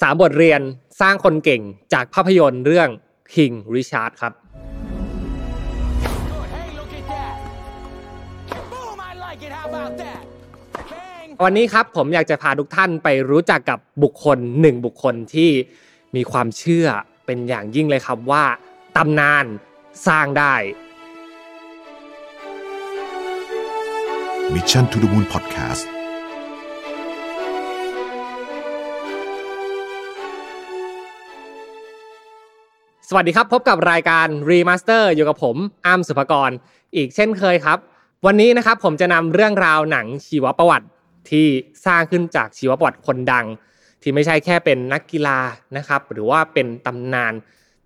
สามบทเรียนสร้างคนเก่งจากภาพยนตร์เรื่อง King Richard ครับ วันนี้ครับผมอยากจะพาทุกท่านไปรู้จักกับบุคคลหนึ่งบุคคลที่มีความเชื่อเป็นอย่างยิ่งเลยครับว่าตำนานสร้างได้ Mission to the Moon Podcast สวัสดีครับ พบกับรายการ Remaster อยู่กับผมอ้ำสุภกร อีกเช่นเคยครับ วันนี้นะครับผมจะนำเรื่องราวหนังชีวประวัติที่สร้างขึ้นจากชีวประวัติคนดัง ที่ไม่ใช่แค่เป็นนักกีฬานะครับ หรือว่าเป็นตำนาน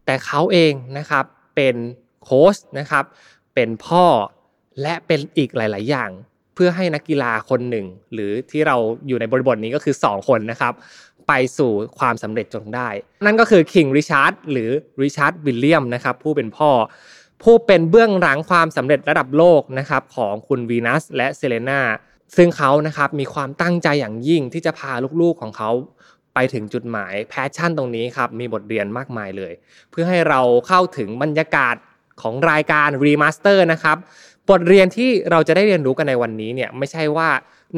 แต่เขาเองนะครับเป็นโค้ชนะครับ เป็นพ่อและเป็นอีกหลาย ๆ อย่าง เพื่อให้นักกีฬาคนหนึ่ง หรือที่เราอยู่ในบริบทนี้ก็คือ 2 คนนะครับ ไปสู่ความสำเร็จจนได้ นั่นก็คือ King Richard หรือริชาร์ดวิลเลียมนะครับผู้เป็นพ่อ ผู้เป็นเบื้องหลังความสำเร็จระดับโลกนะครับของคุณวีนัสและเซเรนาซึ่งเขานะครับมีความตั้งใจอย่างยิ่งที่จะพาลูกๆของเขาไปถึงจุดหมาย passion ตรงนี้ครับมีบทเรียนมากมายเลย เพื่อให้เราเข้าถึงบรรยากาศของรายการ Remaster นะครับบทเรียนที่เราจะได้เรียนรู้กันในวันนี้เนี่ยไม่ใช่ว่า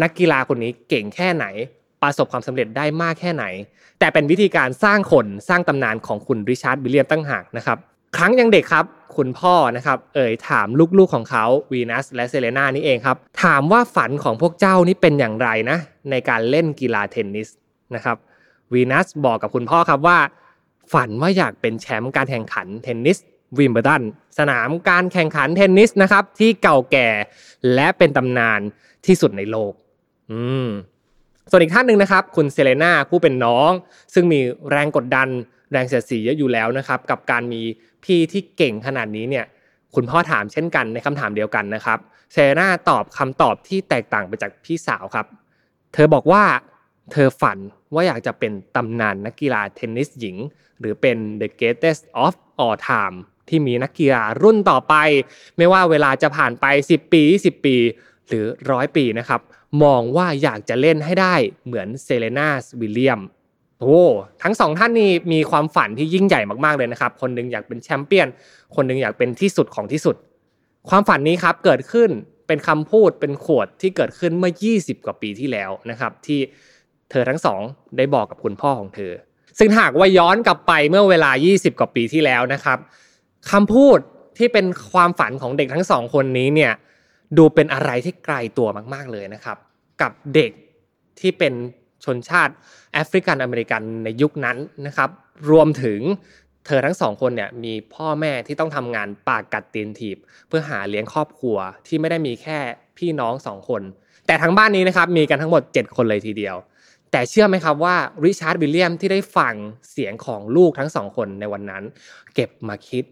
นักกีฬาคนนี้เก่งแค่ไหน ประสบความสำเร็จได้มากแค่ไหน แต่เป็นวิธีการสร้างคนสร้างตำนานของคุณริชาร์ดวิลเลียมต่างหากนะครับครั้งยังเด็กครับคุณพ่อนะครับเอ่ยถามลูกๆของเขาวีนัสและเซเรนานี่เองครับถามว่าฝันของพวกเจ้านี่เป็นอย่างไรนะในการเล่นกีฬาเทนนิสนะครับวีนัสบอกกับคุณพ่อครับว่า ฝันว่าอยากเป็นแชมป์การแข่งขันเทนนิสวิมเบิลดันสนามการแข่งขันเทนนิสนะครับที่เก่าแก่และเป็นตำนานที่สุดในโลก อืม ส่วนอีกท่านหนึ่งนะครับ คุณเซเลนาผู้เป็นน้อง ซึ่งมีแรงกดดันแรงเสียดสีเยอะอยู่แล้วนะครับ กับการมีพี่ที่เก่งขนาดนี้เนี่ยคุณพ่อถามเช่นกันในคำถามเดียวกันนะครับเซเลนาตอบคำตอบที่แตกต่างไปจากพี่สาวครับ เธอบอกว่าเธอฝันว่าอยากจะเป็นตำนานนักกีฬาเทนนิสหญิง หรือเป็น the greatest of all time ที่มีนักกีฬารุ่นต่อไป ไม่ว่าเวลาจะผ่านไป 10 ปี 20 ปี หรือร้อยปีนะครับ มองว่าอยากจะเล่นให้ได้เหมือนเซเรนาวิลเลียมโอ้ทั้งสองท่านนี้มีความฝันที่ยิ่งใหญ่มากๆเลยนะครับ คนหนึ่งอยากเป็นแชมเปี้ยน คนหนึ่งอยากเป็นที่สุดของที่สุด ความฝันนี้ครับเกิดขึ้นเป็นคำพูดเป็น quote ที่เกิดขึ้นเมื่อ 20 กว่าปีที่แล้วนะครับ ที่เธอทั้งสองได้บอกกับคุณพ่อของเธอ ซึ่งหากว่าย้อนกลับไปเมื่อเวลา 20 กว่าปีที่แล้วนะครับคำพูดที่เป็นความฝันของเด็กทั้งสองคนนี้เนี่ย ดูเป็นอะไรที่ไกลตัวมาก ๆเลยนะครับ กับเด็กที่เป็นชนชาติแอฟริกันอเมริกันในยุคนั้นนะครับ รวมถึงเธอทั้งสองคนเนี่ยมีพ่อแม่ที่ต้องทำงานปากกัดตีนถีบ เพื่อหาเลี้ยงครอบครัวที่ไม่ได้มีแค่พี่น้องสองคน แต่ทั้งบ้านนี้นะครับมีกันทั้งหมด 7 คนเลยทีเดียว แต่เชื่อไหมครับว่าริชาร์ดวิลเลียมที่ได้ฟังเสียงของลูกทั้งสองคนในวันนั้น เก็บมาคิด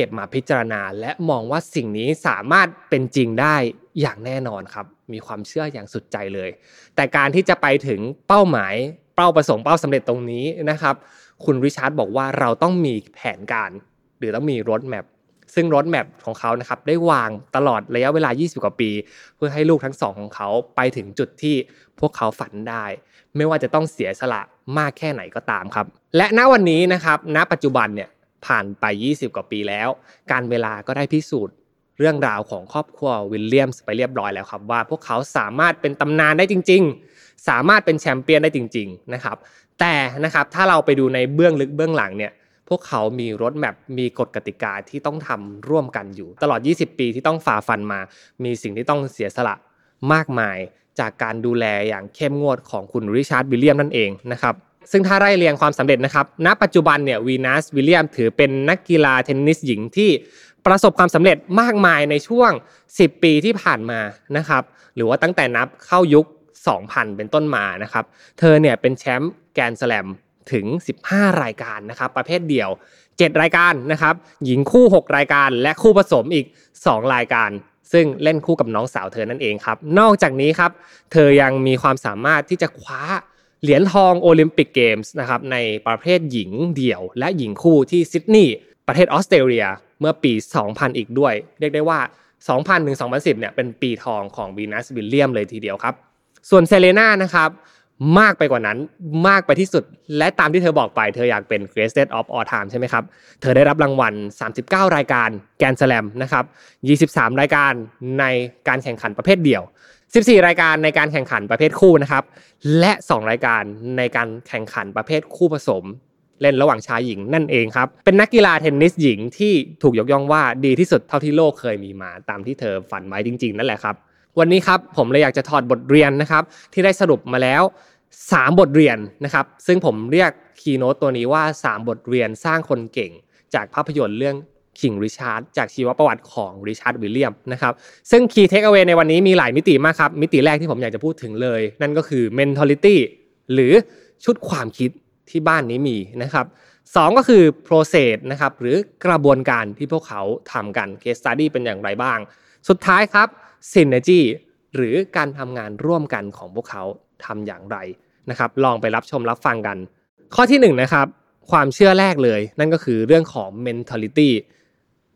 เก็บมาพิจารณา และมองว่าสิ่งนี้สามารถเป็นจริงได้อย่างแน่นอนครับ มีความเชื่ออย่างสุดใจเลย แต่การที่จะไปถึงเป้าหมาย เป้าประสงค์เป้าสำเร็จตรงนี้นะครับ คุณริชาร์ดบอกว่าเราต้องมีแผนการ หรือต้องมี roadmap ซึ่ง roadmap ของเขานะครับได้วางตลอดระยะเวลา 20 กว่าปี เพื่อให้ลูกทั้งสองของเขาไปถึงจุดที่พวกเขาฝันได้ ไม่ว่าจะต้องเสียสละมากแค่ไหนก็ตามครับ และณวันนี้นะครับณปัจจุบันเนี่ย ผ่านไป 20 กว่าปีแล้ว การเวลาก็ได้พิสูจน์ เรื่องราวของครอบครัววิลเลียมส์ไปเรียบร้อยแล้วครับว่า พวกเขาสามารถเป็นตำนานได้จริง ๆ สามารถเป็นแชมเปี้ยนได้จริง ๆ นะครับ แต่นะครับถ้าเราไปดูในเบื้องลึกเบื้องหลังเนี่ยพวกเขามีรถแมพมีกฎกติกาที่ต้องทำร่วมกันอยู่ ตลอด 20 ปีที่ต้องฝ่าฟันมา มีสิ่งที่ต้องเสียสละมากมาย จากการดูแลอย่างเข้มงวดของคุณริชาร์ดวิลเลียมนั่นเองนะครับ ซึ่งถ้าไล่เรียงความสำเร็จนะครับ ณ ปัจจุบันเนี่ยวีนัสวิลเลียมถือเป็นนักกีฬาเทนนิสหญิงที่ประสบความสำเร็จมากมายในช่วง 10 ปีที่ผ่านมานะครับ หรือว่าตั้งแต่นับเข้ายุค 2000 เป็นต้นมานะครับ เธอเนี่ยเป็นแชมป์แกรนด์สแลมถึง 15 รายการนะครับ ประเภทเดี่ยว 7 รายการนะครับ หญิงคู่ 6 รายการ และคู่ผสมอีก 2 รายการ ซึ่งเล่นคู่กับน้องสาวเธอนั่นเองครับ นอกจากนี้ครับ เธอยังมีความสามารถที่จะคว้า เหรียญทองโอลิมปิกเกมส์นะครับในประเภทหญิงเดี่ยว และหญิงคู่ที่ซิดนีย์ประเทศออสเตรเลียเมื่อปี 2000 อีกด้วย เรียกได้ว่า 2000ถึง2010เนี่ยเป็นปีทองของวีนัสวิลเลียมเลยทีเดียวครับ ส่วนเซเรน่านะครับมากไปกว่านั้นมากไปที่สุด และตามที่เธอบอกไปเธออยากเป็น greatest of all time ใช่ไหมครับ เธอได้รับรางวัล 39 รายการแกนสแลมนะครับ 23 รายการในการแข่งขันประเภทเดี่ยว 14 รายการในการแข่งขันประเภทคู่นะครับ และ 2 รายการในการแข่งขันประเภทคู่ผสม เล่นระหว่างชายหญิงนั่นเองครับ เป็นนักกีฬาเทนนิสหญิงที่ถูกยกย่องว่าดีที่สุดเท่าที่โลกเคยมีมาตามที่เธอฝันไว้จริง ๆ นั่นแหละครับ วันนี้ครับผมเลยอยากจะถอดบทเรียนนะครับ ที่ได้สรุปมาแล้ว 3 บทเรียนนะครับ ซึ่งผมเรียก keynote ตัวนี้ว่า 3 บทเรียนสร้างคนเก่ง จากภาพยนตร์เรื่อง King Richard จากชีวประวัติของริชาร์ดวิลเลียมนะครับซึ่ง key takeaway ในวันนี้มีหลายมิติมากครับ มิติแรกที่ผมอยากจะพูดถึงเลย นั่นก็คือ mentality หรือชุดความคิดที่บ้านนี้มีนะครับสองก็คือ process นะครับหรือกระบวนการที่พวกเขาทำกัน case study เป็นอย่างไรบ้าง สุดท้ายครับ synergy หรือการทำงานร่วมกันของพวกเขาทำอย่างไรนะครับลองไปรับชมรับฟังกัน ข้อที่1นนะครับความเชื่อแรกเลย นั่นก็คือเรื่องของ mentality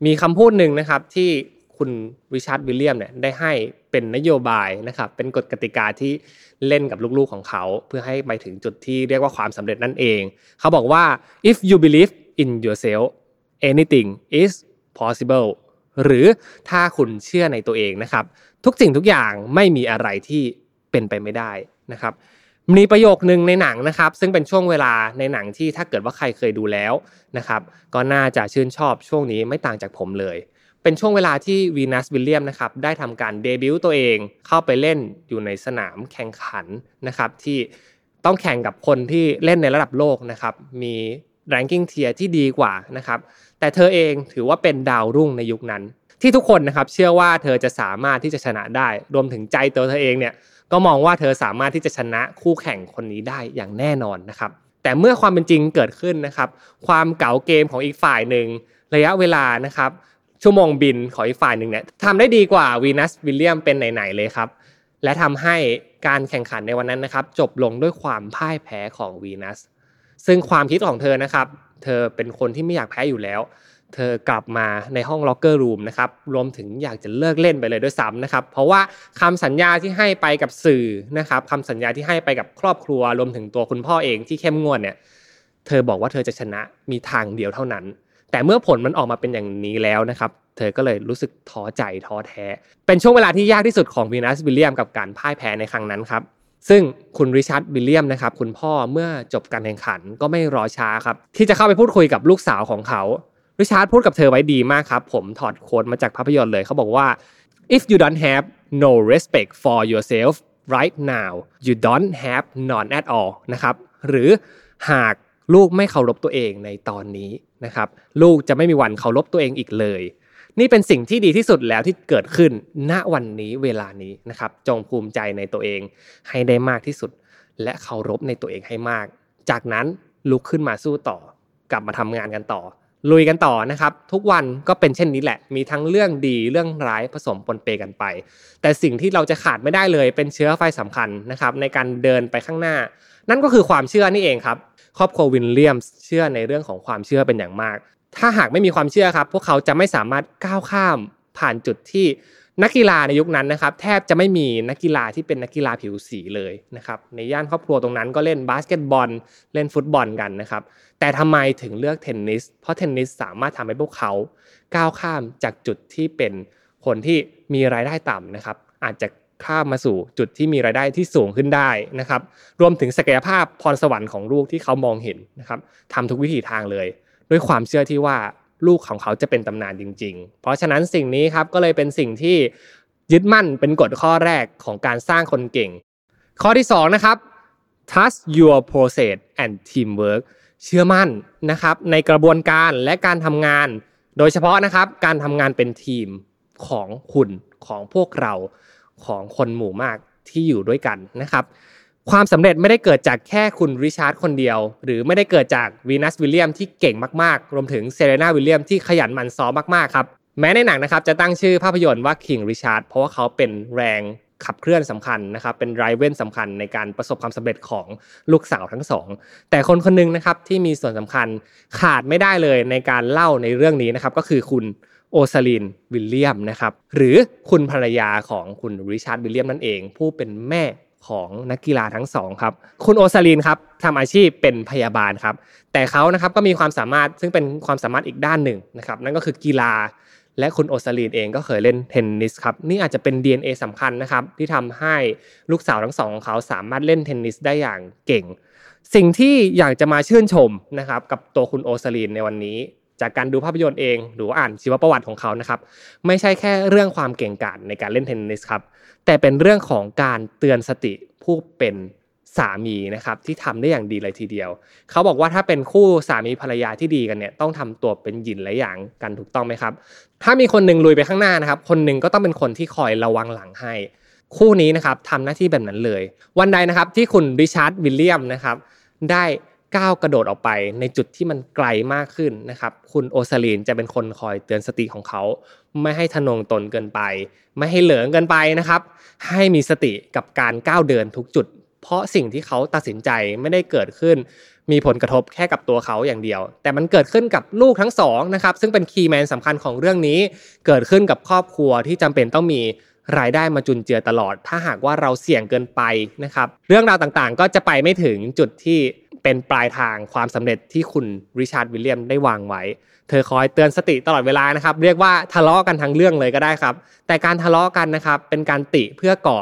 มีคำพูดหนึ่งนะครับที่คุณริชาร์ดวิลเลียมเนี่ยได้ให้เป็นนโยบายนะครับเป็นกฎกติกาที่เล่นกับลูกๆของเขา เพื่อให้ไปถึงจุดที่เรียกว่าความสำเร็จนั่นเอง เขาบอกว่า if you believe in yourself anything is possible หรือถ้าคุณเชื่อในตัวเองนะครับ ทุกสิ่งทุกอย่างไม่มีอะไรที่เป็นไปไม่ได้นะครับ มีประโยคหนึ่งในหนังนะครับ ซึ่งเป็นช่วงเวลาในหนังที่ถ้าเกิดว่าใครเคยดูแล้วนะครับ ก็น่าจะชื่นชอบช่วงนี้ไม่ต่างจากผมเลย เป็นช่วงเวลาที่วีนัสวิลเลียมนะครับได้ทำการเดบิวต์ตัวเองเข้าไปเล่นอยู่ในสนามแข่งขันนะครับ ที่ต้องแข่งกับคนที่เล่นในระดับโลกนะครับ มี ranking tier ที่ดีกว่านะครับ แต่เธอเองถือว่าเป็นดาวรุ่งในยุคนั้น ที่ทุกคนนะครับเชื่อว่าเธอจะสามารถที่จะชนะได้ รวมถึงใจตัวเธอเองเนี่ยก็มองว่าเธอสามารถที่จะชนะคู่แข่งคนนี้ได้อย่างแน่นอนนะครับ แต่เมื่อความเป็นจริงเกิดขึ้นนะครับ ความเก๋าเกมของอีกฝ่ายหนึ่งระยะเวลานะครับ ชั่วโมงบินของอีกฝ่ายหนึ่งเนี่ยทำได้ดีกว่าวีนัสวิลเลียมเป็นไหนๆเลยครับ และทำให้การแข่งขันในวันนั้นนะครับ จบลงด้วยความพ่ายแพ้ของวีนัสซึ่งความคิดของเธอนะครับ เธอเป็นคนที่ไม่อยากแพ้อยู่แล้ว เธอกลับมาในห้องล็อกเกอร์รูมนะครับรวมถึงอยากจะเลิกเล่นไปเลยด้วยซ้ำนะครับเพราะว่าคำสัญญาที่ให้ไปกับสื่อนะครับคำสัญญาที่ให้ไปกับครอบครัว รวมถึงตัวคุณพ่อเองที่เข้มงวดเนี่ยเธอบอกว่าเธอจะชนะมีทางเดียวเท่านั้น แต่เมื่อผลมันออกมาเป็นอย่างนี้แล้วนะครับเธอก็เลยรู้สึกท้อใจท้อแท้ เป็นช่วงเวลาที่ยากที่สุดของวีนัสวิลเลียมกับการพ่ายแพ้ในครั้งนั้นครับซึ่งคุณริชาร์ดวิลเลียมนะครับคุณพ่อเมื่อจบการแข่งขันก็ไม่รอช้าครับที่จะเข้าไปพูดคุยกับลูกสาวของเขา ริชาร์ดพูดกับเธอไว้ดีมากครับ ผมถอดโค้ดมาจากภาพยนตร์เลยเขาบอกว่า if you don't have no respect for yourself right now you don't have none at all นะครับหรือหากลูกไม่เคารพตัวเองในตอนนี้นะครับลูกจะไม่มีวันเคารพตัวเองอีกเลย นี่เป็นสิ่งที่ดีที่สุดแล้วที่เกิดขึ้นณวันนี้เวลานี้นะครับจงภูมิใจในตัวเองให้ได้มากที่สุด และเคารพในตัวเองให้มาก จากนั้นลุกขึ้นมาสู้ต่อกลับมาทำงานกันต่อ ลุยกันต่อนะครับ ทุกวันก็เป็นเช่นนี้แหละ มีทั้งเรื่องดีเรื่องร้ายผสมปนเปกันไป แต่สิ่งที่เราจะขาดไม่ได้เลยเป็นเชื้อไฟสำคัญนะครับ ในการเดินไปข้างหน้า นั่นก็คือความเชื่อนี่เองครับ ครอบครัววิลเลียมเชื่อในเรื่องของความเชื่อเป็นอย่างมาก ถ้าหากไม่มีความเชื่อครับ พวกเขาจะไม่สามารถก้าวข้ามผ่านจุดที่ นักกีฬาในยุคนั้นนะครับแทบจะไม่มีนักกีฬาที่เป็นนักกีฬาผิวสีเลยนะครับในย่านครอบครัวตรงนั้นก็เล่นบาสเกตบอลเล่นฟุตบอลกันนะครับแต่ทำไมถึงเลือกเทนนิส เพราะเทนนิสสามารถทำให้พวกเขาก้าวข้ามจากจุดที่เป็นคนที่มีรายได้ต่ำนะครับอาจจะข้ามมาสู่จุดที่มีรายได้ที่สูงขึ้นได้นะครับรวมถึงศักยภาพพรสวรรค์ของลูกที่เขามองเห็นนะครับทำทุกวิถีทางเลย ด้วยความเชื่อที่ว่า ลูกของเขาจะเป็นตำนานจริง ๆ เพราะฉะนั้นสิ่งนี้ครับก็เลยเป็นสิ่งที่ยึดมั่นเป็นกฎข้อแรกของการสร้างคนเก่ง ข้อที่2นะครับ trust your process and teamwork เชื่อมั่นนะครับในกระบวนการและการทำงาน โดยเฉพาะนะครับการทำงานเป็นทีมของคุณของพวกเราของคนหมู่มากที่อยู่ด้วยกันนะครับ ความสำเร็จไม่ได้เกิดจากแค่คุณริชาร์ดคนเดียว หรือไม่ได้เกิดจากวีนัสวิลเลียมที่เก่งมากๆ รวมถึงเซเรนาวิลเลียมที่ขยันหมั่นซ้อมมากๆครับแม้ในหนังนะครับจะตั้งชื่อภาพยนตร์ว่า King Richard เพราะว่าเขาเป็นแรงขับเคลื่อนสำคัญนะครับเป็นไรเว้นสำคัญในการประสบความสำเร็จของลูกสาวทั้งสองแต่คนคนหนึ่งนะครับที่มีส่วนสำคัญขาดไม่ได้เลยในการเล่าในเรื่องนี้นะครับก็คือคุณโอราซีนวิลเลียมนะครับหรือคุณภรรยาของคุณริชาร์ดวิลเลียมนั่นเอง ผู้เป็นแม่ ของนักกีฬาทั้งสองครับ คุณโอราซีนครับทำอาชีพเป็นพยาบาลครับ แต่เขานะครับก็มีความสามารถซึ่งเป็นความสามารถอีกด้านหนึ่งนะครับ นั่นก็คือกีฬา และคุณโอราซีนเองก็เคยเล่นเทนนิสครับนี่อาจจะเป็น DNA สำคัญนะครับ ที่ทำให้ลูกสาวทั้งสองของเขาสามารถเล่นเทนนิสได้อย่างเก่ง สิ่งที่อยากจะมาชื่นชมนะครับกับตัวคุณโอซาลีนในวันนี้ จากการดูภาพยนตร์เอง หรือว่าอ่านชีวประวัติของเขานะครับ ไม่ใช่แค่เรื่องความเก่งกาจในการเล่นเทนนิสครับ แต่เป็นเรื่องของการเตือนสติผู้เป็นสามีนะครับที่ทำได้อย่างดีเลยทีเดียว เขาบอกว่าถ้าเป็นคู่สามีภรรยาที่ดีกันเนี่ยต้องทำตัวเป็นหยินและหยางกันถูกต้องไหมครับ ถ้ามีคนหนึ่งลุยไปข้างหน้านะครับ คนหนึ่งก็ต้องเป็นคนที่คอยระวังหลังให้ คู่นี้นะครับทำหน้าที่แบบนั้นเลย วันใดนะครับที่คุณริชาร์ดวิลเลียมนะครับได้ ก้าวกระโดดออกไปในจุดที่มันไกลมากขึ้นนะครับ คุณโอซาลีนจะเป็นคนคอยเตือนสติของเขา ไม่ให้ทะนงตนเกินไป ไม่ให้เหลิงเกินไปนะครับ ให้มีสติกับการก้าวเดินทุกจุด เพราะสิ่งที่เขาตัดสินใจไม่ได้เกิดขึ้น มีผลกระทบแค่กับตัวเขาอย่างเดียว แต่มันเกิดขึ้นกับลูกทั้งสองนะครับซึ่งเป็น key man สำคัญของเรื่องนี้ เกิดขึ้นกับครอบครัวที่จำเป็นต้องมีรายได้มาจุนเจือตลอด ถ้าหากว่าเราเสี่ยงเกินไปนะครับ เรื่องราวต่างๆ ก็จะไปไม่ถึงจุดที่ เป็นปลายทางความสำเร็จที่คุณริชาร์ดวิลเลียมได้วางไว้ เธอคอยเตือนสติตลอดเวลานะครับ เรียกว่าทะเลาะกันทั้งเรื่องเลยก็ได้ครับ แต่การทะเลาะกันนะครับ เป็นการติเพื่อก่อ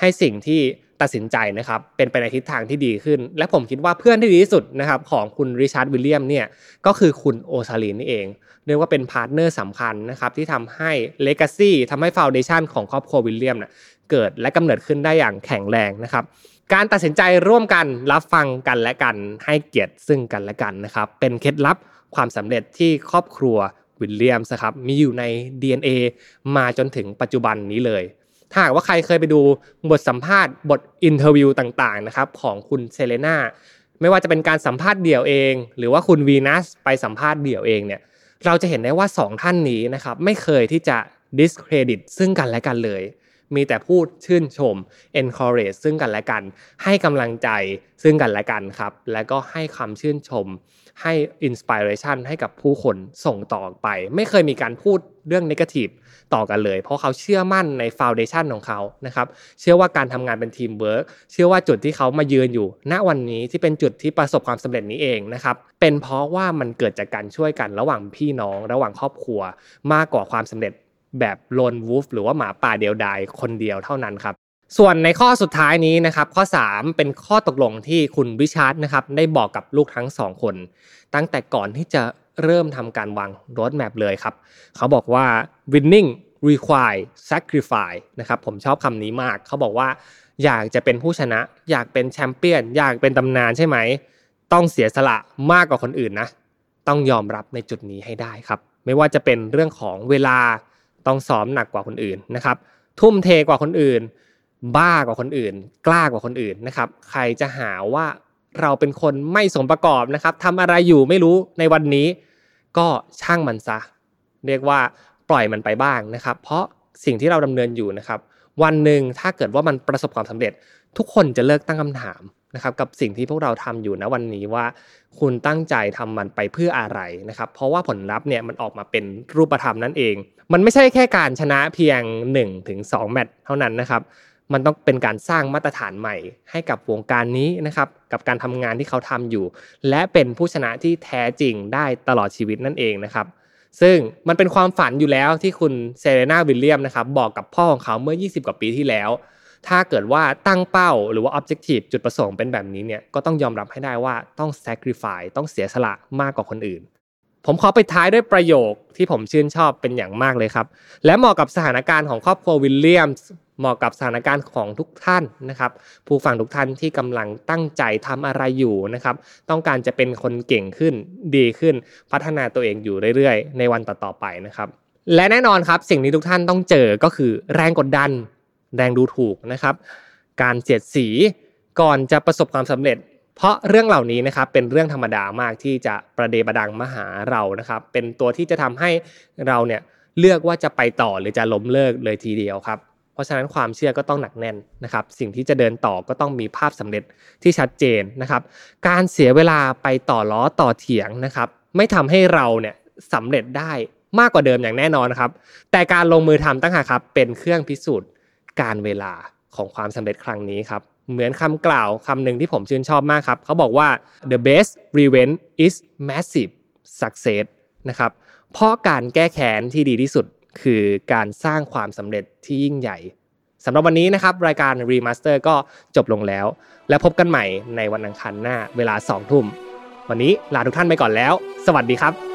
ให้สิ่งที่ตัดสินใจนะครับเป็นไปในทิศทางที่ดีขึ้น และผมคิดว่าเพื่อนที่ดีที่สุดนะครับของคุณริชาร์ดวิลเลียมเนี่ยก็คือคุณโอซาลินนี่เองเรียกว่าเป็น partner สำคัญนะครับที่ทำให้ legacy ทำให้ foundation ของครอบครัววิลเลียมนะเกิดและกำเนิดขึ้นได้อย่างแข็งแรงนะครับ การตัดสินใจร่วมกันรับฟังกันและกัน ให้เกียรติซึ่งกันและกันนะครับ เป็นเคล็ดลับความสำเร็จที่ครอบครัววิลเลียมส์ครับมีอยู่ใน DNA มาจนถึงปัจจุบันนี้เลย ถ้าหากว่าใครเคยไปดูบทสัมภาษณ์บท interview ต่างๆนะครับของคุณเซเลนาไม่ว่าจะเป็นการสัมภาษณ์เดี่ยวเอง หรือว่าคุณวีนัสไปสัมภาษณ์เดี่ยวเองเนี่ยเราจะเห็นได้ว่า 2 ท่านนี้นะครับไม่เคยที่จะ discredit ซึ่งกันและกันเลย มีแต่พูดชื่นชม encourage ซึ่งกันและกัน ให้กำลังใจซึ่งกันและกันครับ แล้วก็ให้คำชื่นชม ให้ inspiration ให้กับผู้คนส่งต่อไป ไม่เคยมีการพูดเรื่อง negative ต่อกันเลย เพราะเขาเชื่อมั่นใน foundation ของเขานะครับ เชื่อว่าการทำงานเป็นทีมเวิร์กเชื่อว่าจุดที่เขามายืนอยู่ ณวันนี้ที่เป็นจุดที่ประสบความสำเร็จนี้เองนะครับ เป็นเพราะว่ามันเกิดจากการช่วยกันระหว่างพี่น้อง ระหว่างครอบครัว มากกว่าความสำเร็จ แบบ lone wolf หรือว่าหมาป่าเดียวดายคนเดียวเท่านั้นครับ ส่วนในข้อสุดท้ายนี้นะครับ ข้อ 3 เป็นข้อตกลงที่คุณริชาร์ดนะครับ ได้บอกกับลูกทั้งสองคน ตั้งแต่ก่อนที่จะเริ่มทำการวาง roadmap เลยครับ เขาบอกว่า winning require sacrifice นะครับ ผมชอบคำนี้มาก เขาบอกว่า อยากจะเป็นผู้ชนะ อยากเป็นแชมเปี้ยน อยากเป็นตำนานใช่ไหม ต้องเสียสละมากกว่าคนอื่นนะ ต้องยอมรับในจุดนี้ให้ได้ครับ ไม่ว่าจะเป็นเรื่องของเวลา ต้องซ้อมหนักกว่าคนอื่นนะครับ ทุ่มเทกว่าคนอื่น บ้ากว่าคนอื่น กล้ากว่าคนอื่นนะครับ ใครจะหาว่าเราเป็นคนไม่สมประกอบนะครับทำอะไรอยู่ไม่รู้ในวันนี้ ก็ช่างมันซะ เรียกว่าปล่อยมันไปบ้างนะครับ เพราะสิ่งที่เราดำเนินอยู่นะครับ วันหนึ่งถ้าเกิดว่ามันประสบความสำเร็จ ทุกคนจะเลิกตั้งคำถาม นะครับกับสิ่งที่พวกเราทำอยู่นะวันนี้ว่า คุณตั้งใจทำมันไปเพื่ออะไรนะครับ เพราะว่าผลลัพธ์เนี่ยมันออกมาเป็นรูปธรรมนั่นเอง มันไม่ใช่แค่การชนะเพียง 1-2ถึงแมตช์เท่านั้นนะครับมันต้องเป็นการสร้างมาตรฐานใหม่ให้กับวงการนี้นะครับกับการทำงานที่เขาทำอยู่ และเป็นผู้ชนะที่แท้จริงได้ตลอดชีวิตนั่นเองนะครับ ซึ่งมันเป็นความฝันอยู่แล้วที่คุณเซเรนาวิลเลียมนะครับบอกกับพ่อของเขาเมื่อ 20 กว่าปีที่แล้ว ถ้าเกิดว่าตั้งเป้าหรือว่า objective จุดประสงค์เป็นแบบนี้เนี่ยก็ต้องยอมรับให้ได้ว่าต้อง sacrifice ต้องเสียสละมากกว่าคนอื่น ผมขอไปท้ายด้วยประโยคที่ผมชื่นชอบเป็นอย่างมากเลยครับ และเหมาะกับสถานการณ์ของครอบครัววิลเลียมส์เหมาะกับสถานการณ์ของทุกท่านนะครับ ผู้ฟังทุกท่านที่กำลังตั้งใจทำอะไรอยู่นะครับ ต้องการจะเป็นคนเก่งขึ้นดีขึ้นพัฒนาตัวเองอยู่เรื่อยๆ ในวันต่อๆไปนะครับ และแน่นอนครับสิ่งที่ทุกท่านต้องเจอก็คือแรงกดดัน แรงดูถูกนะครับ การเสียดสีก่อนจะประสบความสำเร็จ เพราะเรื่องเหล่านี้นะครับเป็นเรื่องธรรมดามากที่จะประเดประดังมาหาเรานะครับ เป็นตัวที่จะทำให้เราเนี่ยเลือกว่าจะไปต่อหรือจะล้มเลิกเลยทีเดียวครับ เพราะฉะนั้นความเชื่อก็ต้องหนักแน่นนะครับ สิ่งที่จะเดินต่อก็ต้องมีภาพสำเร็จที่ชัดเจนนะครับ การเสียเวลาไปต่อล้อต่อเถียงนะครับ ไม่ทำให้เราเนี่ยสำเร็จได้มากกว่าเดิมอย่างแน่นอนนะครับ แต่การลงมือทำตั้งหากครับเป็นเครื่องพิสูจน์ การเวลาของความสำเร็จครั้งนี้ครับ เหมือนคำกล่าวคำหนึ่งที่ผมชื่นชอบมากครับ เขาบอกว่า the best revenge is massive success นะครับ เพราะการแก้แค้นที่ดีที่สุดคือการสร้างความสำเร็จที่ยิ่งใหญ่สำหรับวันนี้นะครับ รายการ Remaster ก็จบลงแล้ว แล้วพบกันใหม่ในวันอังคารหน้าเวลา 2 ทุ่ม วันนี้ลาทุกท่านไปก่อนแล้ว สวัสดีครับ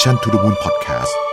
To the Moon Podcast